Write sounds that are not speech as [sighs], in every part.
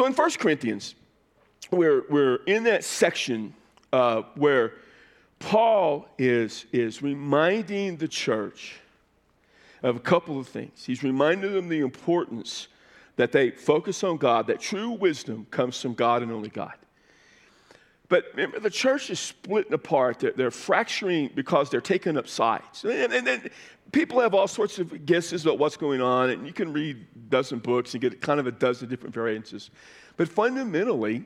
So in 1 Corinthians, we're, we're in that section uh, where Paul is, is reminding the church of a couple of things. He's reminding them the importance that they focus on God, that true wisdom comes from God and only God. But remember, the church is splitting apart. They're, they're fracturing because they're taking up sides. And, and, and, people have all sorts of guesses about what's going on, and you can read a dozen books and get kind of a dozen different variances. But fundamentally,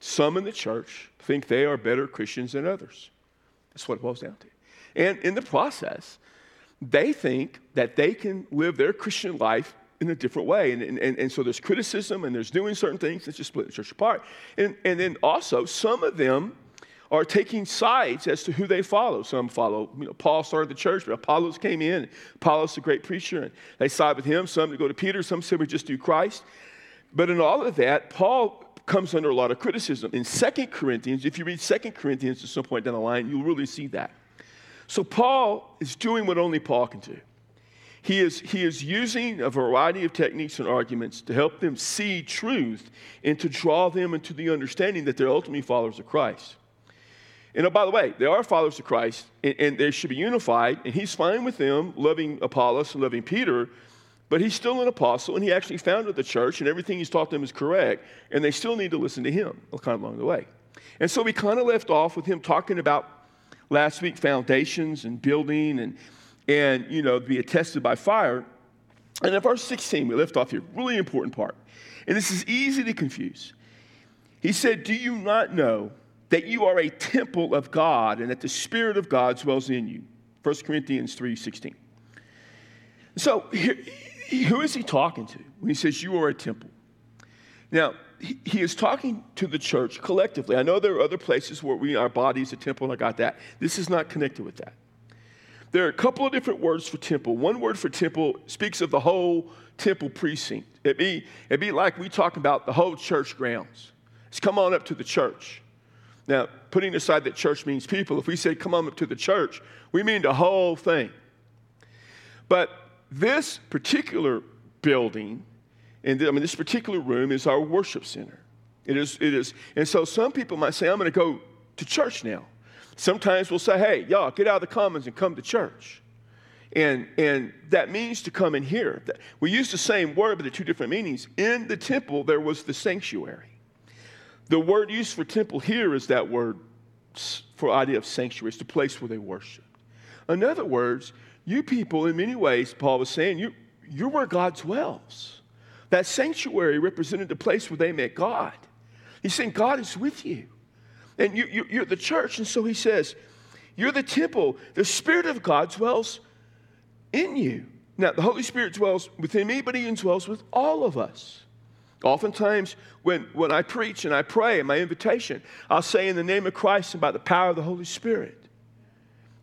some in the church think they are better Christians than others. That's what it boils down to. And in the process, they think that they can live their Christian life in a different way. And, and, and so there's criticism and there's doing certain things that's just split the church apart. And, and then also, some of them are taking sides as to who they follow. Some follow, you know, Paul started the church, but Apollos came in. Apollos a great preacher, and they side with him. Some go to Peter, some say we just do Christ. But in all of that, Paul comes under a lot of criticism. In Second Corinthians, if you read Second Corinthians at some point down the line, you'll really see that. So Paul is doing what only Paul can do. He is, he is using a variety of techniques and arguments to help them see truth and to draw them into the understanding that they're ultimately followers of Christ. And oh, by the way, they are followers of Christ and, and they should be unified, and he's fine with them loving Apollos and loving Peter, but he's still an apostle and he actually founded the church, and everything he's taught them is correct, and they still need to listen to him kind of along the way. And so we kind of left off with him talking about last week foundations and building and and, you know, be attested by fire. And in verse 16, we left off here, really important part. And this is easy to confuse. He said, Do you not know that you are a temple of God and that the Spirit of God dwells in you? 1 Corinthians 3 16. So, here, who is he talking to when he says you are a temple? Now, he, is talking to the church collectively. I know there are other places where we, our body is a temple, and I got that. This is not connected with that. There are a couple of different words for temple. One word for temple speaks of the whole temple precinct. It'd be, it'd be like we talk about the whole church grounds. It's come on up to the church. Now, putting aside that church means people, if we say come on up to the church, we mean the whole thing. But this particular building, and I mean this particular room is our worship center. It is, it is, and so some people might say, I'm going to go to church now. Sometimes we'll say, hey, y'all, get out of the commons and come to church. And, and that means to come in here. We use the same word, but the two different meanings. In the temple, there was the sanctuary. The word used for temple here is that word for idea of sanctuary. It's the place where they worship. In other words, you people, in many ways, Paul was saying, you, you're where God dwells. That sanctuary represented the place where they met God. He's saying, God is with you. And you, you, you're the church. And so he says, You're the temple. The Spirit of God dwells in you. Now, the Holy Spirit dwells within me, but he dwells with all of us. Oftentimes, when, when I preach and I pray in my invitation, I'll say in the name of Christ and by the power of the Holy Spirit.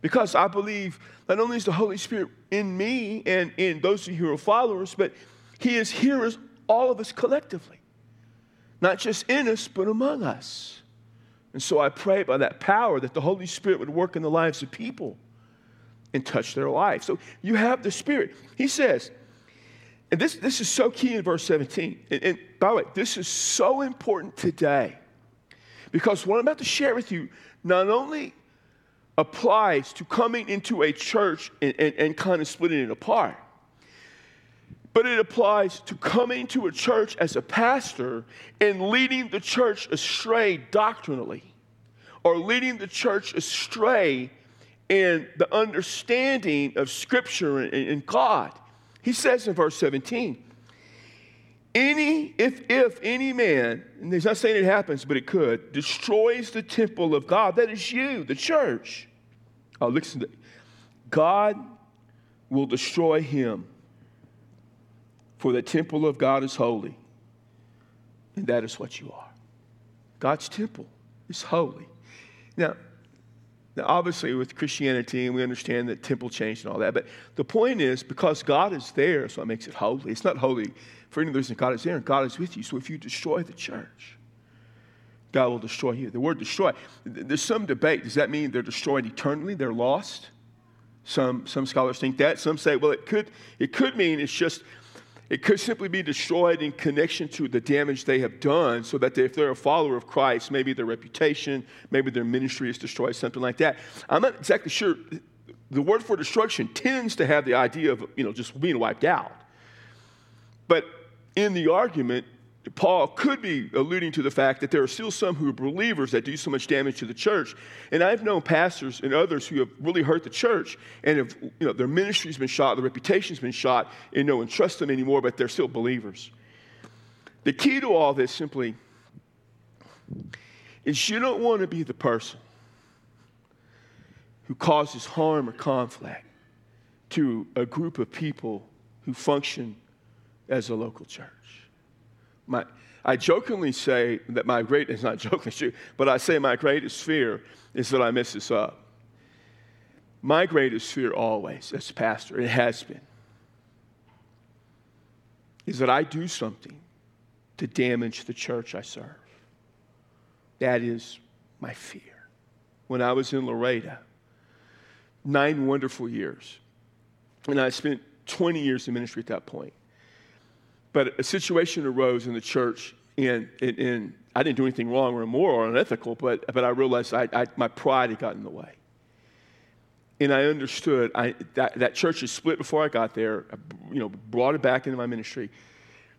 Because I believe not only is the Holy Spirit in me and in those who are followers, but He is here as all of us collectively. Not just in us, but among us. And so I pray by that power that the Holy Spirit would work in the lives of people and touch their life. So you have the Spirit. He says, and this, this is so key in verse 17. And, and by the way, this is so important today because what I'm about to share with you not only applies to coming into a church and, and, and kind of splitting it apart, but it applies to coming to a church as a pastor and leading the church astray doctrinally or leading the church astray in the understanding of Scripture and, and God. He says in verse 17, any, if, if any man, and he's not saying it happens, but it could, destroys the temple of God, that is you, the church. Oh, listen, to, God will destroy him for the temple of God is holy, and that is what you are. God's temple is holy. Now, now, obviously, with Christianity, and we understand that temple changed and all that, but the point is because God is there, so it makes it holy. It's not holy for any reason God is there, and God is with you. So if you destroy the church, God will destroy you. The word destroy, there's some debate. Does that mean they're destroyed eternally? They're lost? Some, some scholars think that. Some say, well, it could, it could mean it's just It could simply be destroyed in connection to the damage they have done, so that if they're a follower of Christ, maybe their reputation, maybe their ministry is destroyed, something like that. I'm not exactly sure. The word for destruction tends to have the idea of you know just being wiped out. But in the argument, Paul could be alluding to the fact that there are still some who are believers that do so much damage to the church. And I've known pastors and others who have really hurt the church and have, you know, their ministry's been shot, their reputation's been shot, and no one trusts them anymore, but they're still believers. The key to all this simply is you don't want to be the person who causes harm or conflict to a group of people who function as a local church. My, I jokingly say that my great, it's not [laughs] jokingly but I say my greatest fear is that I mess this up. My greatest fear always, as pastor, it has been, is that I do something to damage the church I serve. That is my fear. When I was in Laredo, nine wonderful years, and I spent 20 years in ministry at that point. But a situation arose in the church, and, and, and I didn't do anything wrong or immoral or unethical, but, but I realized I, I, my pride had gotten in the way. And I understood I, that, that church had split before I got there. I, you know, brought it back into my ministry.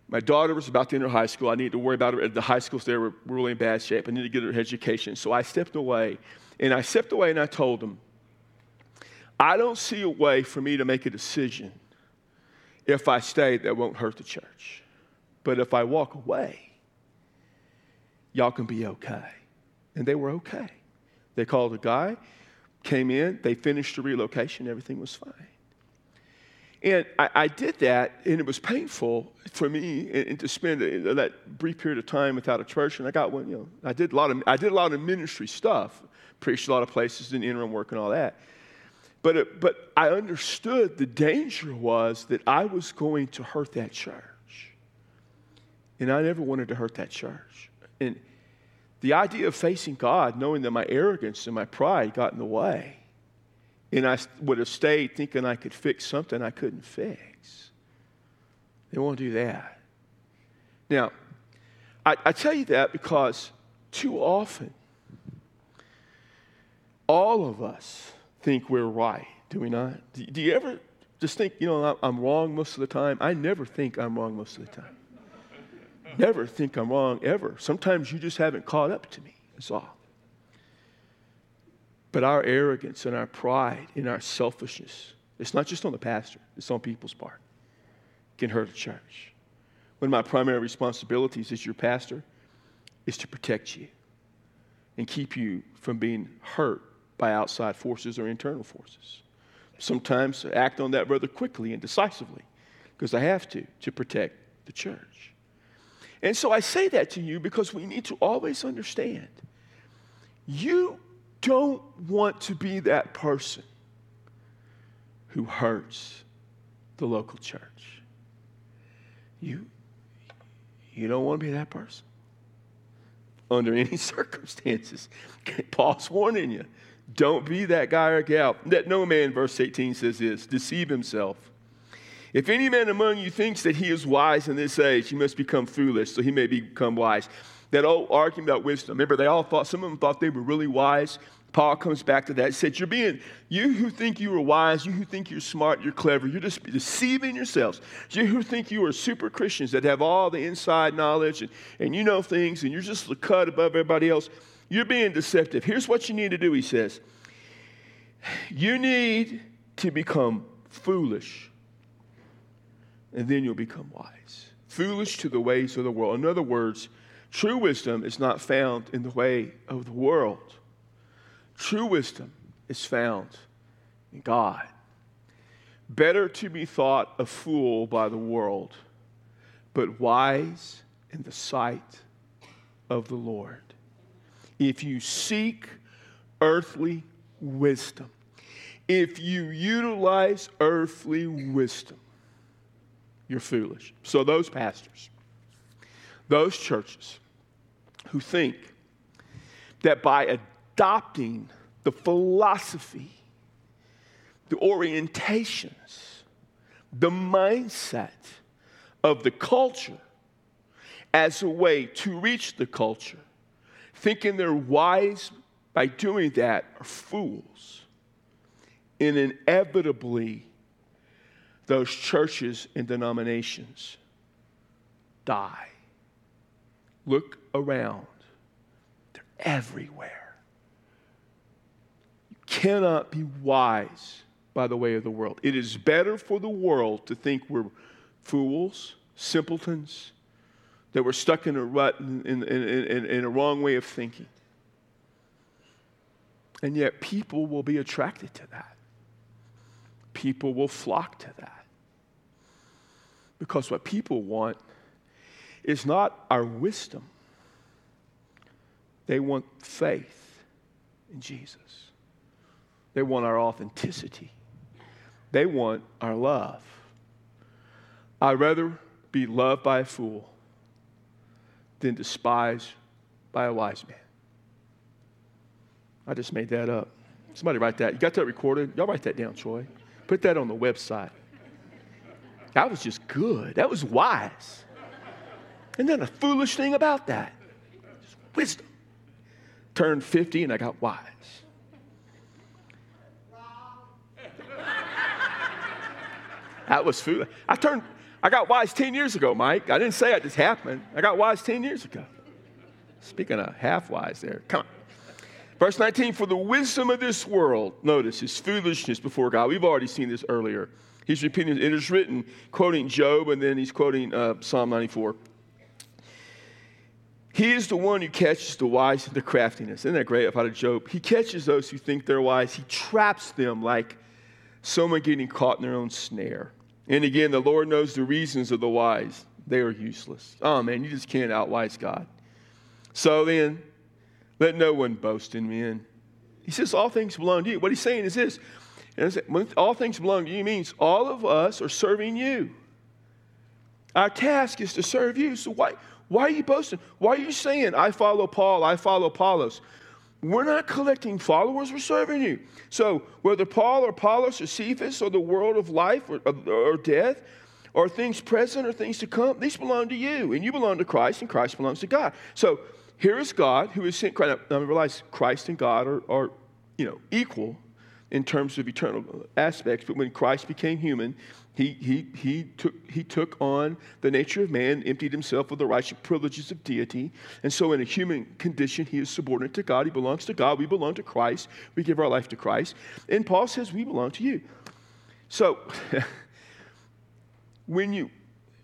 My daughter was about to enter high school. I needed to worry about her. At the high schools there were really in bad shape. I needed to get her education. So I stepped away. And I stepped away and I told them, I don't see a way for me to make a decision if I stay, that won't hurt the church. But if I walk away, y'all can be okay. And they were okay. They called a guy, came in, they finished the relocation, everything was fine. And I, I did that, and it was painful for me and, and to spend a, that brief period of time without a church. And I got one, you know, I did a lot of, I did a lot of ministry stuff, preached a lot of places, did interim work and all that. But, it, uh, but I understood the danger was that I was going to hurt that church. And I never wanted to hurt that church. And the idea of facing God, knowing that my arrogance and my pride got in the way, and I would have stayed thinking I could fix something I couldn't fix. They won't do that. Now, I, I tell you that because too often, all of us, think we're right, do we not? Do, do you ever just think, you know, I'm wrong most of the time? I never think I'm wrong most of the time. never think I'm wrong ever. Sometimes you just haven't caught up to me, that's all. But our arrogance and our pride and our selfishness, it's not just on the pastor, it's on people's part, can hurt a church. One of my primary responsibilities as your pastor is to protect you and keep you from being hurt by outside forces or internal forces. Sometimes act on that rather quickly and decisively because I have to to protect the church. And so I say that to you because we need to always understand you don't want to be that person who hurts the local church. You, you don't want to be that person under any [laughs] circumstances. [laughs] Paul's warning you. Don't be that guy or gal. That no man, verse 18 says this, deceive himself. If any man among you thinks that he is wise in this age, he must become foolish, so he may become wise. That old argument about wisdom. Remember, they all thought, some of them thought they were really wise. Paul comes back to that. He said, You're being, you who think you are wise, you who think you're smart, you're clever, you're just deceiving yourselves. You who think you are super Christians that have all the inside knowledge and, and you know things and you're just a cut above everybody else. You're being deceptive. Here's what you need to do, he says. You need to become foolish, and then you'll become wise. Foolish to the ways of the world. In other words, true wisdom is not found in the way of the world, true wisdom is found in God. Better to be thought a fool by the world, but wise in the sight of the Lord if you seek earthly wisdom, if you utilize earthly wisdom, you're foolish. So, those pastors, those churches who think that by adopting the philosophy, the orientations, the mindset of the culture as a way to reach the culture, thinking they're wise by doing that, are fools. And inevitably, those churches and denominations die. Look around, they're everywhere. You cannot be wise by the way of the world. It is better for the world to think we're fools, simpletons, that we're stuck in a rut, in, in, in, in a wrong way of thinking. And yet, people will be attracted to that. People will flock to that. Because what people want is not our wisdom, they want faith in Jesus, they want our authenticity, they want our love. I'd rather be loved by a fool than despised by a wise man. I just made that up. Somebody write that. You got that recorded? Y'all write that down, Troy. Put that on the website. That was just good. That was wise. And then a foolish thing about that. Just wisdom. Turned 50 and I got wise. That was foolish. I turned, I got wise 10 years ago, Mike. I didn't say it just happened. I got wise 10 years ago. Speaking of half wise there. Come on. Verse 19, for the wisdom of this world, notice, is foolishness before God. We've already seen this earlier. He's repeating it is written, quoting Job, and then he's quoting uh, Psalm 94. He is the one who catches the wise and the craftiness. Isn't that great about Job? He catches those who think they're wise. He traps them like someone getting caught in their own snare. And again, the Lord knows the reasons of the wise. They are useless. Oh man, you just can't outwise God. So then, let no one boast in men. He says, All things belong to you. What he's saying is this all things belong to you means all of us are serving you. Our task is to serve you. So why, why are you boasting? Why are you saying, I follow Paul, I follow Apollos? We're not collecting followers, we're serving you. So whether Paul or Apollos or Cephas or the world of life or, or, or death, or things present or things to come, these belong to you, and you belong to Christ, and Christ belongs to God. So here is God who is sent Christ. Now, realize Christ and God are, are, you know, equal in terms of eternal aspects, but when Christ became human, he, he, he, took, he took on the nature of man, emptied himself of the righteous privileges of deity. And so, in a human condition, he is subordinate to God. He belongs to God. We belong to Christ. We give our life to Christ. And Paul says, We belong to you. So, [laughs] when you,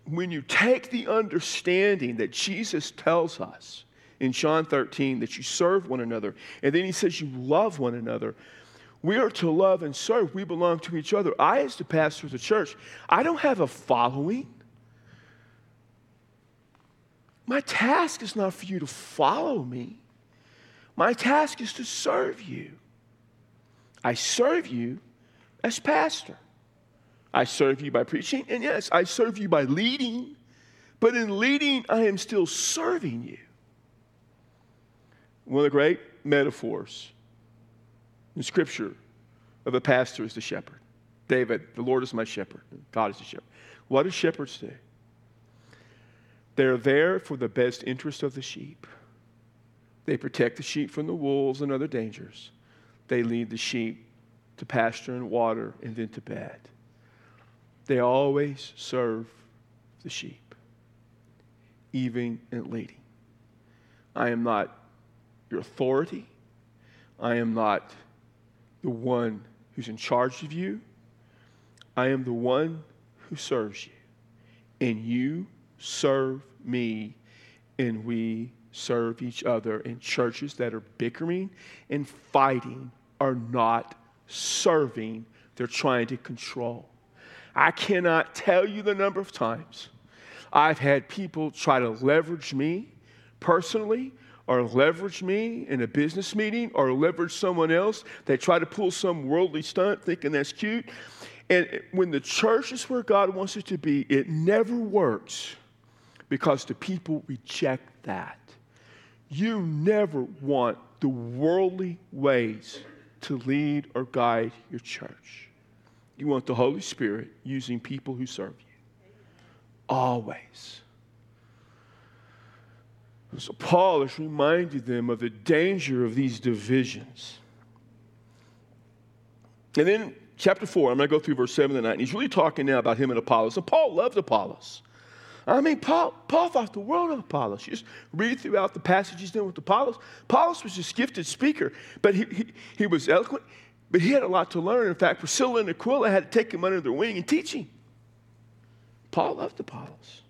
when you take the understanding that Jesus tells us in John 13 that you serve one another. And then he says you love one another. We are to love and serve. We belong to each other. I, as the pastor of the church, I don't have a following. My task is not for you to follow me. My task is to serve you. I serve you as pastor. I serve you by preaching, and yes, I serve you by leading, but in leading, I am still serving you. One of the great metaphors in Scripture of a pastor is the shepherd. David, the Lord is my shepherd. God is the shepherd. What do shepherds do? They're there for the best interest of the sheep. They protect the sheep from the wolves and other dangers. They lead the sheep to pasture and water and then to bed. They always serve the sheep, even and leading. I am not your authority. I am not the one who's in charge of you. I am the one who serves you. And you serve me, and we serve each other. And churches that are bickering and fighting are not serving, they're trying to control. I cannot tell you the number of times I've had people try to leverage me personally or leverage me in a business meeting or leverage someone else. They try to pull some worldly stunt thinking that's cute. And when the church is where God wants it to be, it never works because the people reject that. You never want the worldly ways to lead or guide your church. You want the Holy Spirit using people who serve you. always. So Paul is reminding them of the danger of these divisions. And then chapter 4, I'm going to go through verse 7 and 9. He's really talking now about him and Apollos. And Paul loved Apollos. I mean, Paul, Paul thought the world of Apollos. You just read throughout the passages dealing with Apollos. Apollos was this gifted speaker, but he, he, he was eloquent, but he had a lot to learn. In fact, Priscilla and Aquila had to take him under their wing and teach him. Paul loved Apollos.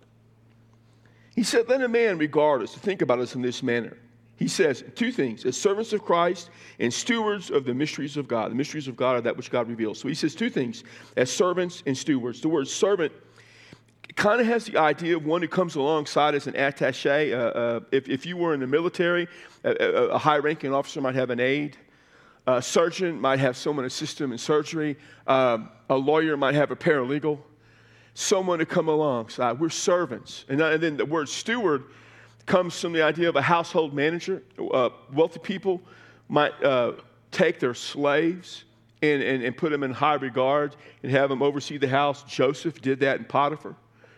He said, Let a man regard us, to think about us in this manner. He says two things as servants of Christ and stewards of the mysteries of God. The mysteries of God are that which God reveals. So he says two things as servants and stewards. The word servant kind of has the idea of one who comes alongside as an attache. Uh, uh, if, if you were in the military, a, a, a high ranking officer might have an aide. A surgeon might have someone assist him in surgery. Um, a lawyer might have a paralegal someone to come alongside. We're servants. And, then the word steward comes from the idea of a household manager. Uh, wealthy people might uh, take their slaves and, and, and put them in high regard and have them oversee the house. Joseph did that in Potiphar.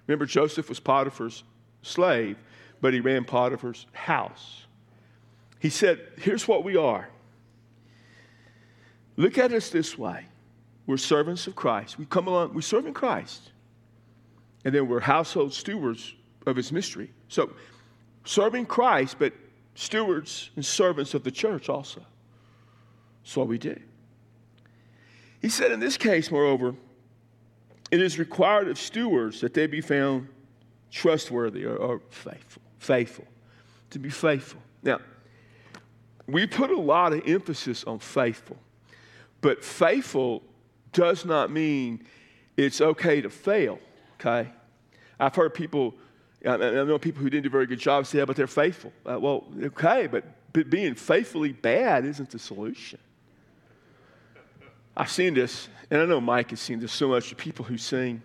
Remember, Joseph was Potiphar's slave, but he ran Potiphar's house. He said, Here's what we are. Look at us this way. We're servants of Christ. We come along, we're serving Christ and then we're household stewards of his mystery. So, serving Christ, but stewards and servants of the church also. That's what we do. He said, in this case, moreover, it is required of stewards that they be found trustworthy or, or faithful. Faithful. To be faithful. Now, we put a lot of emphasis on faithful, but faithful does not mean it's okay to fail okay? I've heard people, I know people who didn't do a very good job say, yeah, but they're faithful. Uh, well, okay, but, being faithfully bad isn't the solution. I've seen this, and I know Mike has seen this so much The people who sing.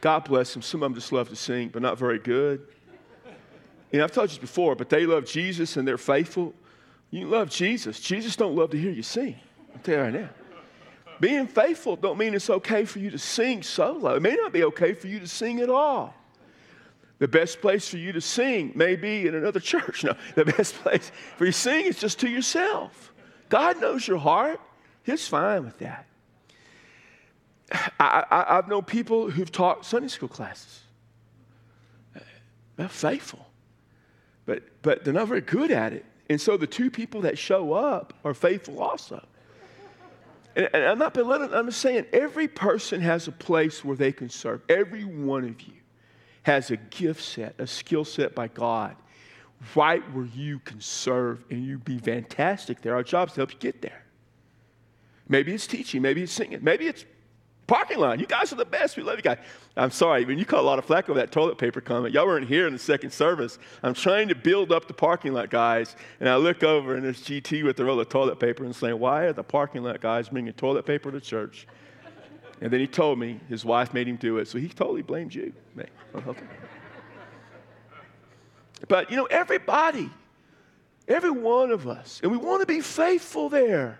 God bless them. Some of them just love to sing, but not very good. You know, I've told you this before, but they love Jesus and they're faithful. You love Jesus. Jesus don't love to hear you sing. I'll tell you right now. Being faithful don't mean it's okay for you to sing solo. It may not be okay for you to sing at all. The best place for you to sing may be in another [laughs] church. No, the best place for you to sing is just to yourself. God knows your heart. He's fine with that. I, have known people who've taught Sunday school classes. They're faithful, but, but they're not very good at it. And so the two people that show up are faithful also. And, and I'm not belittling, I'm just saying every person has a place where they can serve. Every one of you has a gift set, a skill set by God, right where you can serve and you be fantastic there. Our job is to help you get there. Maybe it's teaching, maybe it's singing, maybe it's Parking lot. You guys are the best. We love you guys. I'm sorry, when you caught a lot of flack over that toilet paper comment, y'all weren't here in the second service. I'm trying to build up the parking lot guys, and I look over and there's GT with the roll of toilet paper and saying, Why are the parking lot guys bringing toilet paper to church? And then he told me his wife made him do it, so he totally blamed you. But you know, everybody, every one of us, and we want to be faithful there.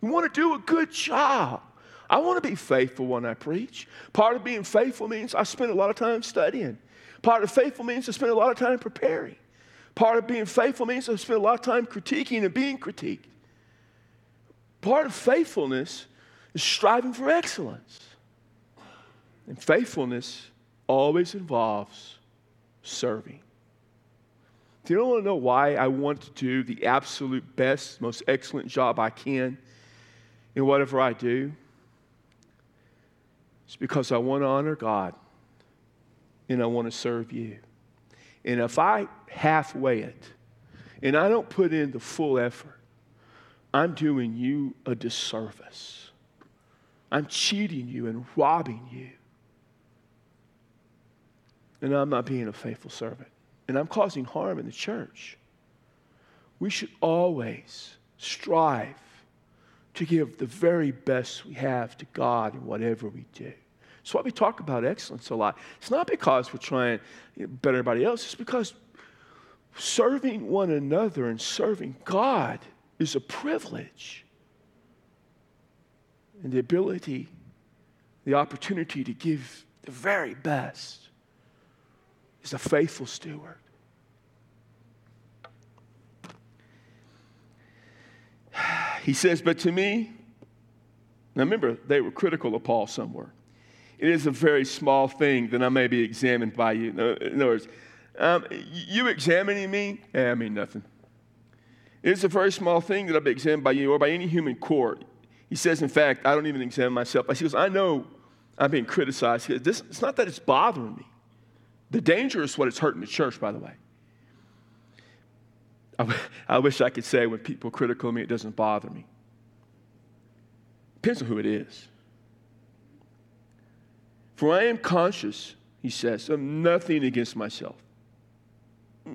We want to do a good job. I want to be faithful when I preach. Part of being faithful means I spend a lot of time studying. Part of faithful means I spend a lot of time preparing. Part of being faithful means I spend a lot of time critiquing and being critiqued. Part of faithfulness is striving for excellence. And faithfulness always involves serving. Do you want to know why I want to do the absolute best, most excellent job I can in whatever I do? It's because I want to honor God and I want to serve you. And if I halfway it and I don't put in the full effort, I'm doing you a disservice. I'm cheating you and robbing you. And I'm not being a faithful servant. And I'm causing harm in the church. We should always strive to give the very best we have to God in whatever we do. That's why we talk about excellence a lot. It's not because we're trying to better everybody else, it's because serving one another and serving God is a privilege. And the ability, the opportunity to give the very best is a faithful steward. [sighs] He says, But to me, now remember, they were critical of Paul somewhere. It is a very small thing that I may be examined by you. In other words, um, you examining me, eh, I mean nothing. It's a very small thing that I'll be examined by you or by any human court. He says, in fact, I don't even examine myself. He goes, I know I'm being criticized. He goes, this, it's not that it's bothering me. The danger is what it's hurting the church, by the way. I, I wish I could say when people critical of me, it doesn't bother me. Depends on who it is. For I am conscious, he says, of nothing against myself.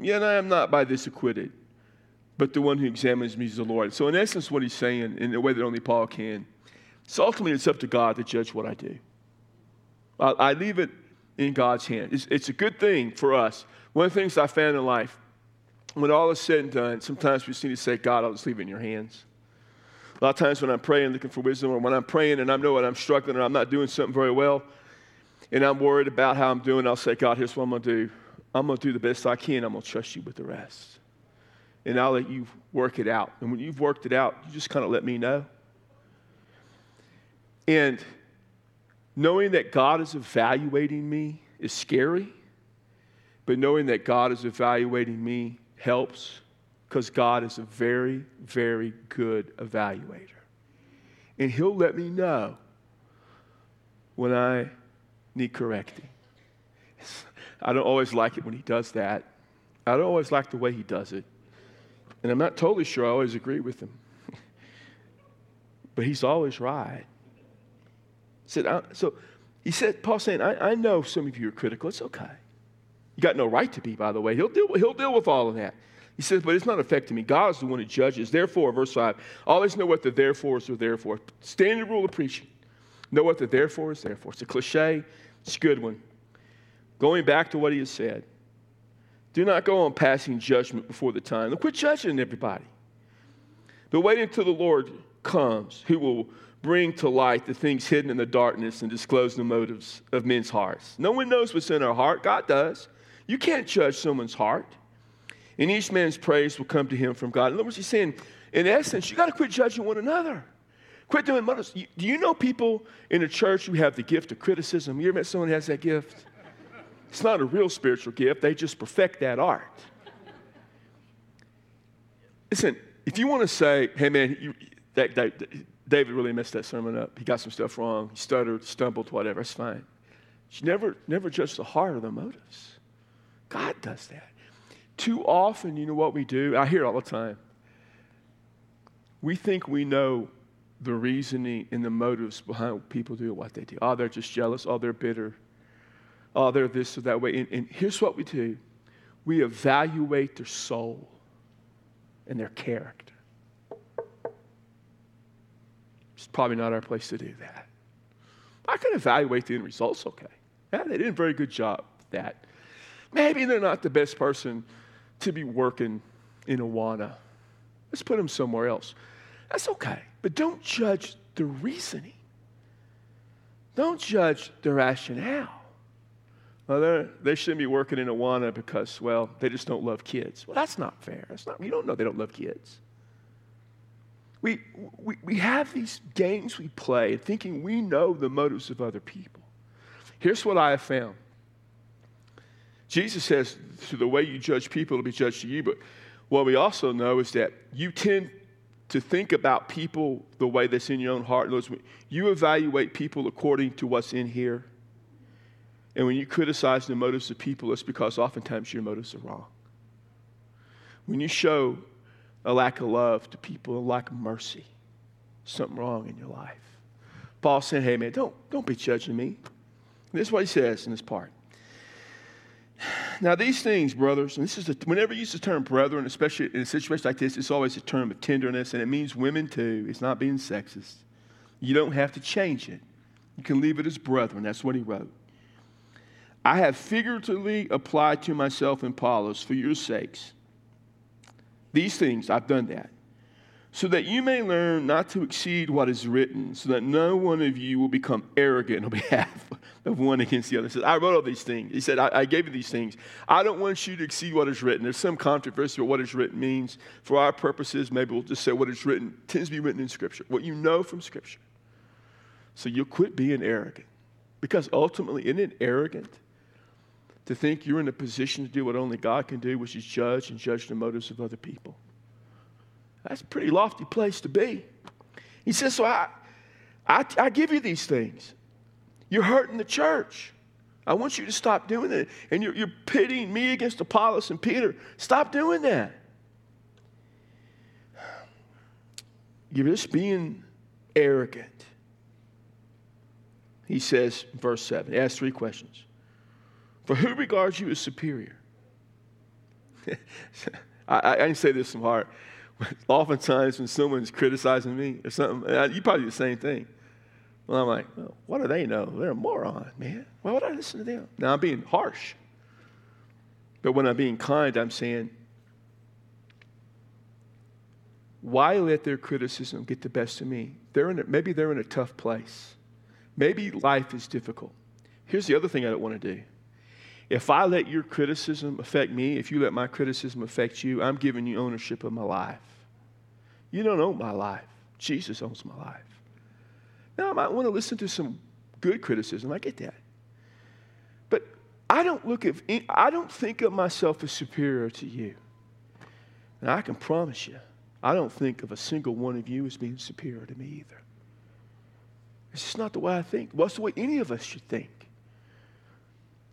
Yet I am not by this acquitted but the one who examines me is the Lord. So, in essence, what he's saying, in a way that only Paul can, so ultimately it's up to God to judge what I do. I, I leave it in God's hand. It's, it's, a good thing for us. One of the things I found in life, when all is said and done, sometimes we just need to say, God, I'll just leave it in your hands. A lot of times when I'm praying, looking for wisdom, or when I'm praying and I know what I'm struggling or I'm not doing something very well, and I'm worried about how I'm doing, I'll say, God, here's what I'm going to do. I'm going to do the best I can. I'm going to trust you with the rest and I'll let you work it out. And when you've worked it out, you just kind of let me know. And knowing that God is evaluating me is scary, but knowing that God is evaluating me helps because God is a very, very good evaluator. And He'll let me know when I need correcting. I don't always like it when He does that. I don't always like the way He does it. And I'm not totally sure I always agree with him. [laughs] but he's always right. Said, so he said, Paul saying, I, I know some of you are critical. It's okay. You got no right to be, by the way. He'll deal, he'll deal with all of that. He says, but it's not affecting me. God's the one who judges. Therefore, verse 5, always know what the therefores are there for. Standard rule of preaching. Know what the therefore is there for. It's a cliche, it's a good one. Going back to what he has said. Do not go on passing judgment before the time. Quit judging everybody. But wait until the Lord comes, who will bring to light the things hidden in the darkness and disclose the motives of men's hearts. No one knows what's in our heart. God does. You can't judge someone's heart. And each man's praise will come to him from God. In other words, he's saying, in essence, you got to quit judging one another. Quit doing motives. Do you know people in the church who have the gift of criticism? You ever met someone who has that gift? It's not a real spiritual gift, they just perfect that art. Listen, if you want to say, hey man, you, that, that, David really messed that sermon up. He got some stuff wrong. He stuttered, stumbled, whatever. It's fine. You never, never judge the heart or the motives. God does that. Too often, you know what we do? I hear it all the time. We think we know the reasoning and the motives behind people do what they do. Oh, they're just jealous. Oh, they're bitter oh, they're this or that way. And, and here's what we do we evaluate their soul and their character. It's probably not our place to do that. I can evaluate the end results okay. Yeah, they did a very good job with that. Maybe they're not the best person to be working in Awana. Let's put them somewhere else. That's okay. But don't judge the reasoning. Don't judge the rationale. Well, they shouldn't be working in Awana because, well, they just don't love kids. Well, that's not fair. That's not, you don't know they don't love kids. We, we, we have these games we play thinking we know the motives of other people. Here's what I have found Jesus says, to the way you judge people, it'll be judged to you. But what we also know is that you tend to think about people the way that's in your own heart. Lord, You evaluate people according to what's in here and when you criticize the motives of people, it's because oftentimes your motives are wrong. When you show a lack of love to people, a lack of mercy, something wrong in your life. Paul said, hey man, don't, don't be judging me. And this is what he says in this part. Now, these things, brothers, and this is a, whenever you use the term brethren, especially in a situation like this, it's always a term of tenderness, and it means women too. It's not being sexist. You don't have to change it. You can leave it as brethren. That's what he wrote. I have figuratively applied to myself and Apollos for your sakes. These things, I've done that. So that you may learn not to exceed what is written, so that no one of you will become arrogant on behalf of one against the other. He says, I wrote all these things. He said, I, I, gave you these things. I don't want you to exceed what is written. There's some controversy about what is written means. For our purposes, maybe we'll just say what is written tends to be written in Scripture, what you know from Scripture. So you'll quit being arrogant. Because ultimately, isn't it arrogant to think you're in a position to do what only God can do, which is judge and judge the motives of other people? That's a pretty lofty place to be. He says, So I, I, I give you these things. You're hurting the church. I want you to stop doing that. And you're, you're pitting me against Apollos and Peter. Stop doing that. You're just being arrogant. He says, verse 7, he asks three questions. For who regards you as superior? [laughs] I, I, can say this from heart. [laughs] Oftentimes, when someone's criticizing me or something, you probably do the same thing. Well, I'm like, well, what do they know? They're a moron, man. Why would I listen to them? Now, I'm being harsh. But when I'm being kind, I'm saying, why let their criticism get the best of me? They're in a, maybe they're in a tough place. Maybe life is difficult. Here's the other thing I don't want to do. If I let your criticism affect me, if you let my criticism affect you, I'm giving you ownership of my life. You don't own my life. Jesus owns my life. Now, I might want to listen to some good criticism. I get that. But I don't look at, I don't think of myself as superior to you. And I can promise you, I don't think of a single one of you as being superior to me either. It's just not the way I think. What's the way any of us should think?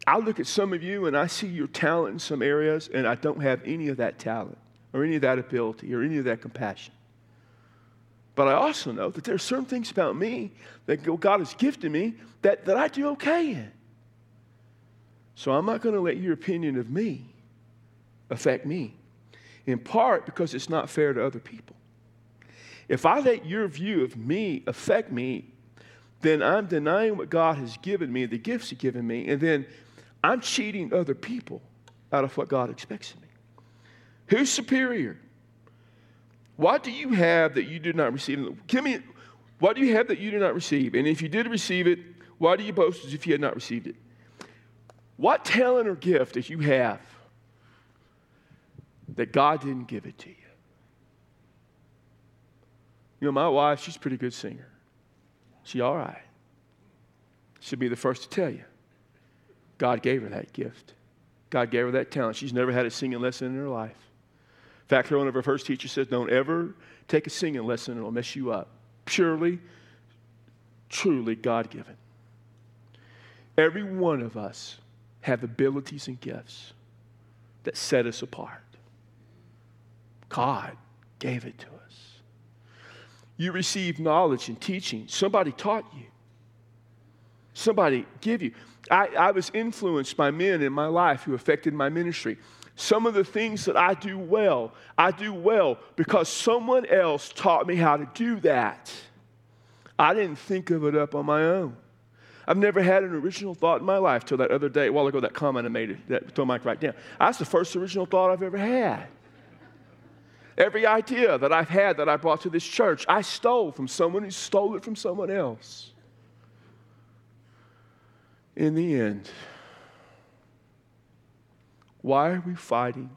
I look at some of you and I see your talent in some areas, and I don't have any of that talent or any of that ability or any of that compassion. But I also know that there are certain things about me that God has gifted me that, that I do okay in. So I'm not going to let your opinion of me affect me, in part because it's not fair to other people. If I let your view of me affect me, then I'm denying what God has given me, the gifts He's given me, and then I'm cheating other people out of what God expects of me. Who's superior? What do you have that you did not receive? Give me, what do you have that you did not receive? And if you did receive it, why do you boast as if you had not received it? What talent or gift that you have that God didn't give it to you? You know, my wife, she's a pretty good singer. She all right. She'll be the first to tell you. God gave her that gift. God gave her that talent. She's never had a singing lesson in her life. In fact, one of her first teachers said, Don't ever take a singing lesson, it'll mess you up. Purely, truly God given. Every one of us have abilities and gifts that set us apart. God gave it to us. You receive knowledge and teaching. Somebody taught you. Somebody give you. I, I was influenced by men in my life who affected my ministry. Some of the things that I do well, I do well because someone else taught me how to do that. I didn't think of it up on my own. I've never had an original thought in my life till that other day, a while ago, that comment I made that told Mike right down. That's the first original thought I've ever had. Every idea that I've had that I brought to this church, I stole from someone who stole it from someone else. In the end, why are we fighting?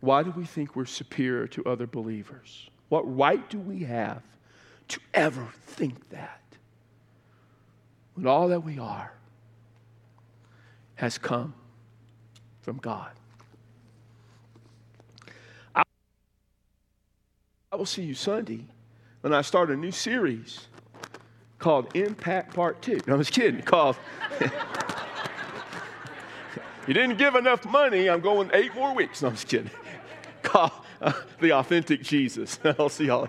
Why do we think we're superior to other believers? What right do we have to ever think that? When all that we are has come from God. I will see you Sunday when I start a new series called Impact Part 2. No, I was kidding. Called [laughs] You didn't give enough money. I'm going eight more weeks. No, I'm just kidding. [laughs] Call uh, the authentic Jesus. [laughs] I'll see y'all.